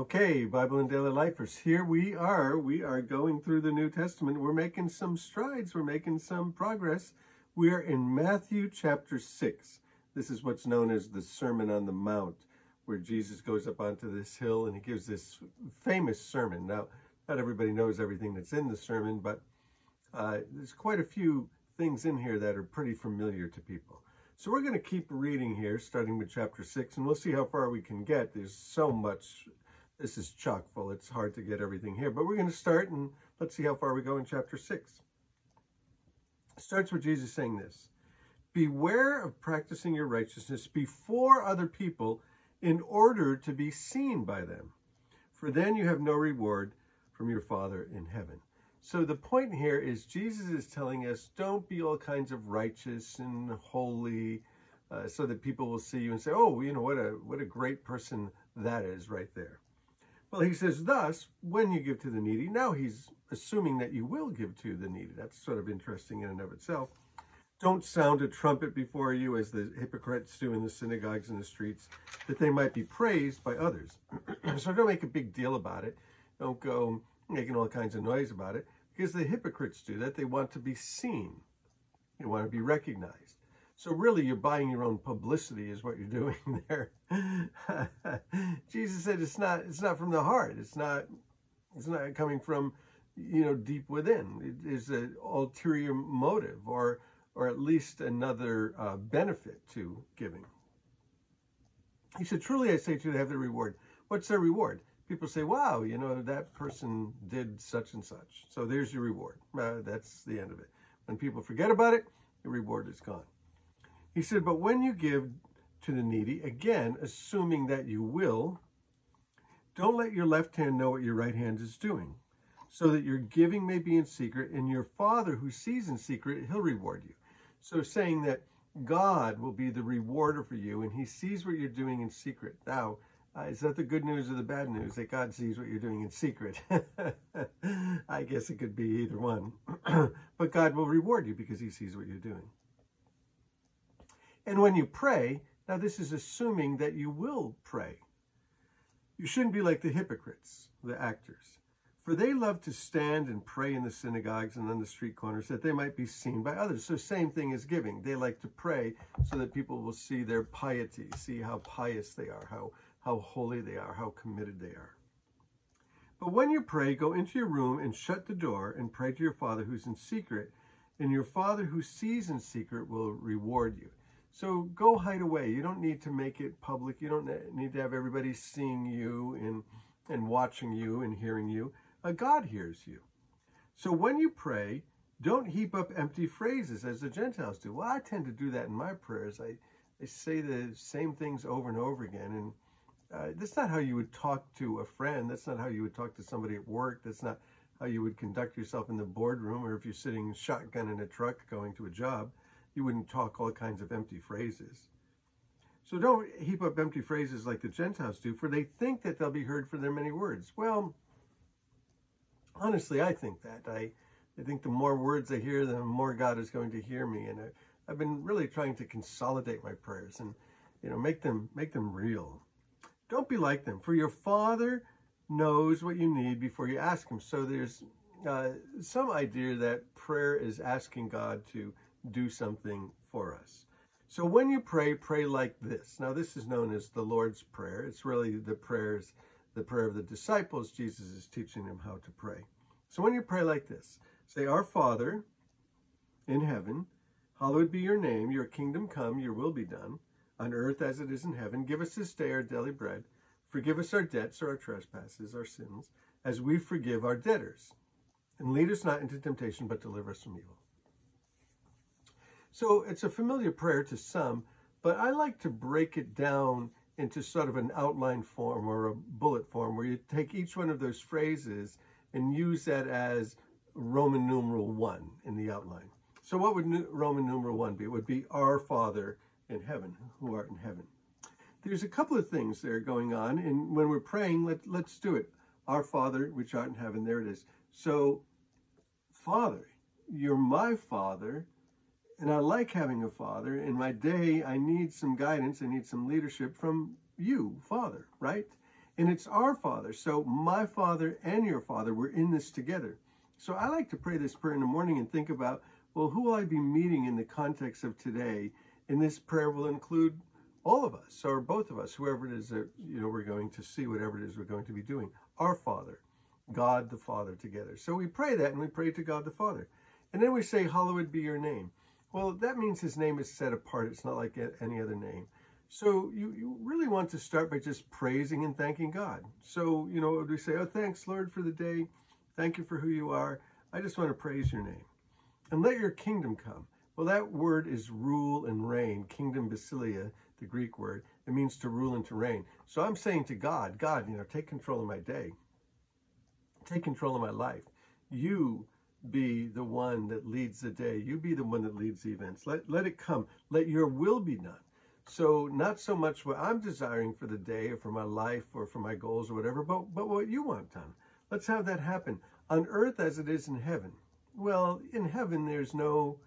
Okay, Bible and Daily Lifers, here we are. We are going through the New Testament. We're making some strides, we're making some progress. We are in Matthew chapter 6. This is what's known as the Sermon on the Mount, where Jesus goes up onto this hill and he gives this famous sermon. Now, not everybody knows everything that's in the sermon, but uh, there's quite a few things in here that are pretty familiar to people. So we're going to keep reading here, starting with chapter 6, and we'll see how far we can get. There's so much this is chock full. It's hard to get everything here, but we're going to start and let's see how far we go in chapter 6. It starts with Jesus saying this Beware of practicing your righteousness before other people in order to be seen by them, for then you have no reward from your Father in heaven. So the point here is Jesus is telling us don't be all kinds of righteous and holy uh, so that people will see you and say, oh, you know, what a, what a great person that is right there. Well, he says, thus, when you give to the needy, now he's assuming that you will give to the needy. That's sort of interesting in and of itself. Don't sound a trumpet before you as the hypocrites do in the synagogues and the streets, that they might be praised by others. so don't make a big deal about it. Don't go making all kinds of noise about it, because the hypocrites do that. They want to be seen. They want to be recognized. So really, you're buying your own publicity, is what you're doing there. Jesus said it's not. It's not from the heart. It's not. It's not coming from, you know, deep within. It is an ulterior motive, or or at least another uh, benefit to giving. He said, "Truly, I say to you, they have the reward. What's their reward? People say, "Wow, you know, that person did such and such. So there's your reward. Uh, that's the end of it. When people forget about it, the reward is gone." He said, But when you give to the needy, again, assuming that you will, don't let your left hand know what your right hand is doing, so that your giving may be in secret, and your Father who sees in secret, he'll reward you. So saying that God will be the rewarder for you, and he sees what you're doing in secret. Now, uh, is that the good news or the bad news that God sees what you're doing in secret? I guess it could be either one. but God will reward you because he sees what you're doing. And when you pray, now this is assuming that you will pray. You shouldn't be like the hypocrites, the actors, for they love to stand and pray in the synagogues and on the street corners that they might be seen by others. So same thing as giving. They like to pray so that people will see their piety, see how pious they are, how, how holy they are, how committed they are. But when you pray, go into your room and shut the door and pray to your Father who's in secret, and your Father who sees in secret will reward you. So go hide away. You don't need to make it public. You don't need to have everybody seeing you and, and watching you and hearing you. Uh, God hears you. So when you pray, don't heap up empty phrases as the Gentiles do. Well, I tend to do that in my prayers. I, I say the same things over and over again. And uh, that's not how you would talk to a friend. That's not how you would talk to somebody at work. That's not how you would conduct yourself in the boardroom or if you're sitting shotgun in a truck going to a job you wouldn't talk all kinds of empty phrases. So don't heap up empty phrases like the Gentiles do, for they think that they'll be heard for their many words. Well, honestly, I think that. I, I think the more words I hear, the more God is going to hear me. And I, I've been really trying to consolidate my prayers and, you know, make them make them real. Don't be like them, for your Father knows what you need before you ask Him. So there's uh, some idea that prayer is asking God to do something for us. So when you pray, pray like this. Now, this is known as the Lord's Prayer. It's really the prayers, the prayer of the disciples. Jesus is teaching them how to pray. So when you pray like this, say, Our Father in heaven, hallowed be your name, your kingdom come, your will be done, on earth as it is in heaven. Give us this day our daily bread. Forgive us our debts or our trespasses, our sins, as we forgive our debtors. And lead us not into temptation, but deliver us from evil. So it's a familiar prayer to some, but I like to break it down into sort of an outline form or a bullet form where you take each one of those phrases and use that as Roman numeral one in the outline. So what would Roman numeral one be? It would be our Father in heaven, who art in heaven. There's a couple of things there going on, and when we're praying, let, let's do it. Our Father, which art in heaven, there it is. So, Father, you're my Father, and I like having a father. In my day, I need some guidance. I need some leadership from you, Father, right? And it's our Father. So my Father and your Father, we're in this together. So I like to pray this prayer in the morning and think about, well, who will I be meeting in the context of today? And this prayer will include all of us, or both of us, whoever it is that you know we're going to see, whatever it is we're going to be doing. Our Father, God the Father together. So we pray that and we pray to God the Father. And then we say, Hallowed be your name. Well, that means his name is set apart. It's not like any other name. So you, you really want to start by just praising and thanking God. So, you know, we say, Oh, thanks, Lord, for the day. Thank you for who you are. I just want to praise your name. And let your kingdom come. Well, that word is rule and reign, kingdom basileia, the Greek word. It means to rule and to reign. So I'm saying to God, God, you know, take control of my day. Take control of my life. You be the one that leads the day. You be the one that leads the events. Let, let it come. Let your will be done. So not so much what I'm desiring for the day or for my life or for my goals or whatever, but, but what you want done. Let's have that happen on earth as it is in heaven. Well, in heaven, there's no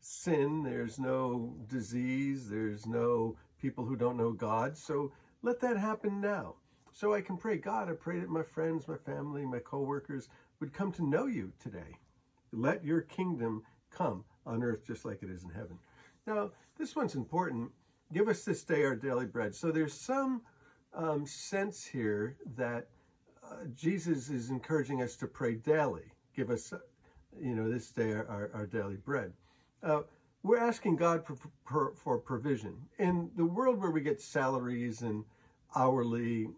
sin, there's no disease, there's no people who don't know God. So let that happen now. So I can pray, God, I pray that my friends, my family, my coworkers would come to know you today. Let your kingdom come on earth just like it is in heaven. Now, this one's important. Give us this day our daily bread. So there's some um, sense here that uh, Jesus is encouraging us to pray daily. Give us, you know, this day our, our, our daily bread. Uh, we're asking God for, for, for provision. In the world where we get salaries and hourly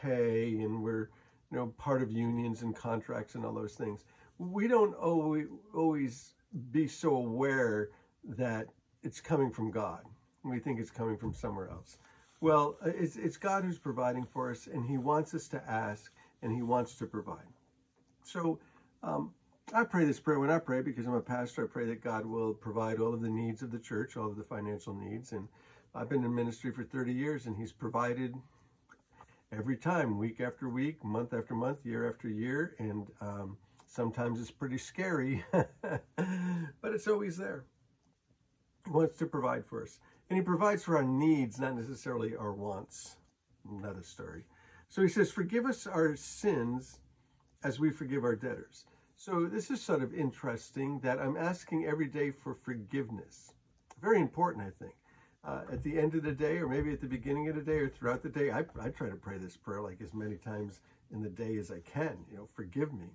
pay and we're, you know, part of unions and contracts and all those things, we don't always, always be so aware that it's coming from God. We think it's coming from somewhere else. Well, it's, it's God who's providing for us, and He wants us to ask, and He wants to provide. So um, I pray this prayer when I pray because I'm a pastor. I pray that God will provide all of the needs of the church, all of the financial needs. And I've been in ministry for 30 years, and He's provided every time, week after week, month after month, year after year. And um, Sometimes it's pretty scary, but it's always there. He wants to provide for us. And he provides for our needs, not necessarily our wants. Another story. So he says, Forgive us our sins as we forgive our debtors. So this is sort of interesting that I'm asking every day for forgiveness. Very important, I think. Uh, at the end of the day, or maybe at the beginning of the day, or throughout the day, I, I try to pray this prayer like as many times in the day as I can. You know, forgive me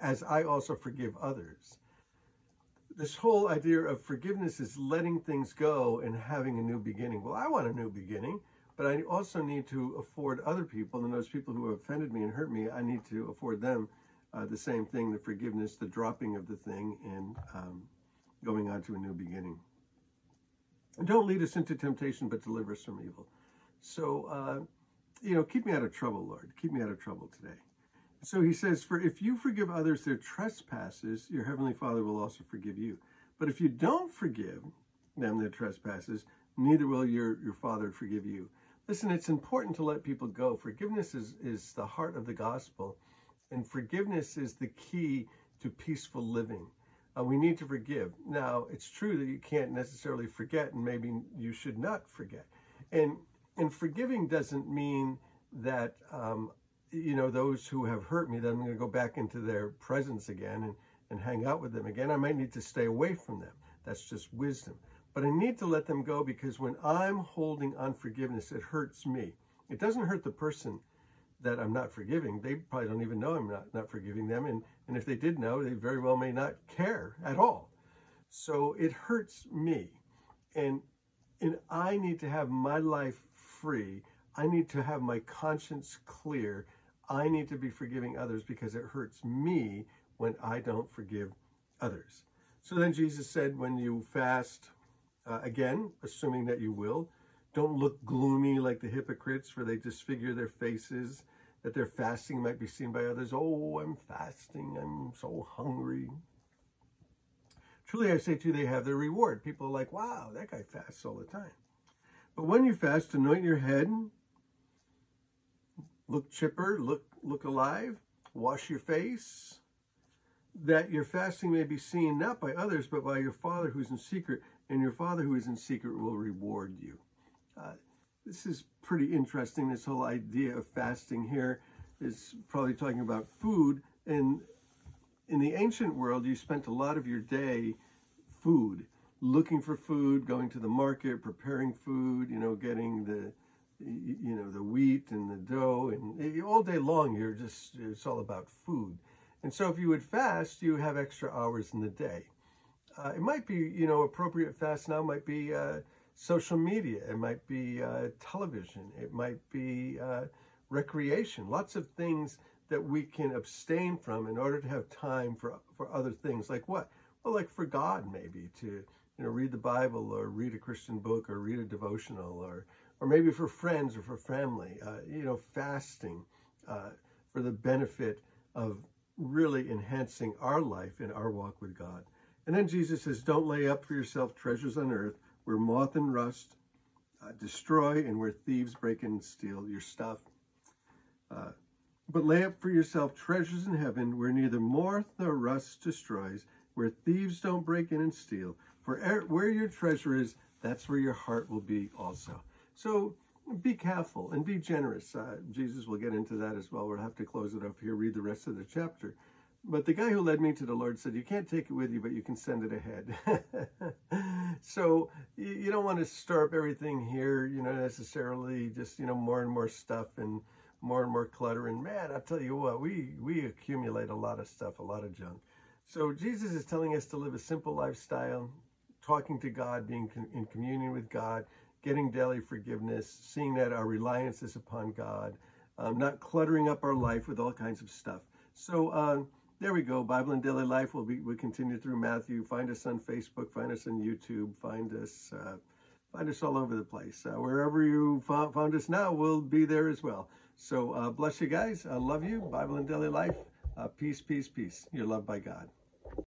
as I also forgive others. This whole idea of forgiveness is letting things go and having a new beginning. Well, I want a new beginning, but I also need to afford other people, and those people who have offended me and hurt me, I need to afford them uh, the same thing the forgiveness, the dropping of the thing, and um, going on to a new beginning. And don't lead us into temptation, but deliver us from evil. So, uh, you know, keep me out of trouble, Lord. Keep me out of trouble today. So he says, For if you forgive others their trespasses, your heavenly Father will also forgive you. But if you don't forgive them their trespasses, neither will your, your Father forgive you. Listen, it's important to let people go. Forgiveness is, is the heart of the gospel, and forgiveness is the key to peaceful living. Uh, we need to forgive. Now, it's true that you can't necessarily forget, and maybe you should not forget. And and forgiving doesn't mean that um, you know, those who have hurt me, then I'm going to go back into their presence again and, and hang out with them again. I might need to stay away from them. That's just wisdom. But I need to let them go because when I'm holding unforgiveness, it hurts me. It doesn't hurt the person that I'm not forgiving. They probably don't even know I'm not, not forgiving them. And, and if they did know, they very well may not care at all. So it hurts me. And, and I need to have my life free. I need to have my conscience clear I need to be forgiving others because it hurts me when I don't forgive others. So then Jesus said, when you fast, uh, again, assuming that you will, don't look gloomy like the hypocrites, for they disfigure their faces, that their fasting might be seen by others. Oh, I'm fasting, I'm so hungry. Truly, I say to you, they have their reward. People are like, wow, that guy fasts all the time. But when you fast, anoint your head look chipper, look look alive, wash your face, that your fasting may be seen not by others, but by your Father who's in secret, and your Father who is in secret will reward you. Uh, this is pretty interesting. This whole idea of fasting here is probably talking about food. And in the ancient world, you spent a lot of your day food, looking for food, going to the market, preparing food, you know, getting the you know the wheat and the dough and all day long you're just it's all about food. And so if you would fast you have extra hours in the day. Uh, it might be you know appropriate fast now might be uh, social media it might be uh, television it might be uh, recreation lots of things that we can abstain from in order to have time for for other things like what? Well like for god maybe to you know read the bible or read a christian book or read a devotional or or maybe for friends or for family, uh, you know, fasting uh, for the benefit of really enhancing our life and our walk with God. And then Jesus says, Don't lay up for yourself treasures on earth where moth and rust uh, destroy and where thieves break in and steal your stuff. Uh, but lay up for yourself treasures in heaven where neither moth nor rust destroys, where thieves don't break in and steal. For er- where your treasure is, that's where your heart will be also. So be careful and be generous. Uh, Jesus will get into that as well. We'll have to close it up here, read the rest of the chapter. But the guy who led me to the Lord said, You can't take it with you, but you can send it ahead. so you don't want to store up everything here, you know, necessarily just, you know, more and more stuff and more and more clutter. And man, I'll tell you what, we, we accumulate a lot of stuff, a lot of junk. So Jesus is telling us to live a simple lifestyle, talking to God, being in communion with God, getting daily forgiveness, seeing that our reliance is upon God, um, not cluttering up our life with all kinds of stuff. So uh, there we go. Bible and Daily Life will be we continue through Matthew. Find us on Facebook. Find us on YouTube. Find us. Uh, find us all over the place. Uh, wherever you found, found, us now, we'll be there as well. So uh, bless you guys. I love you. Bible and Daily Life. Uh, peace, peace, peace. You're loved by God.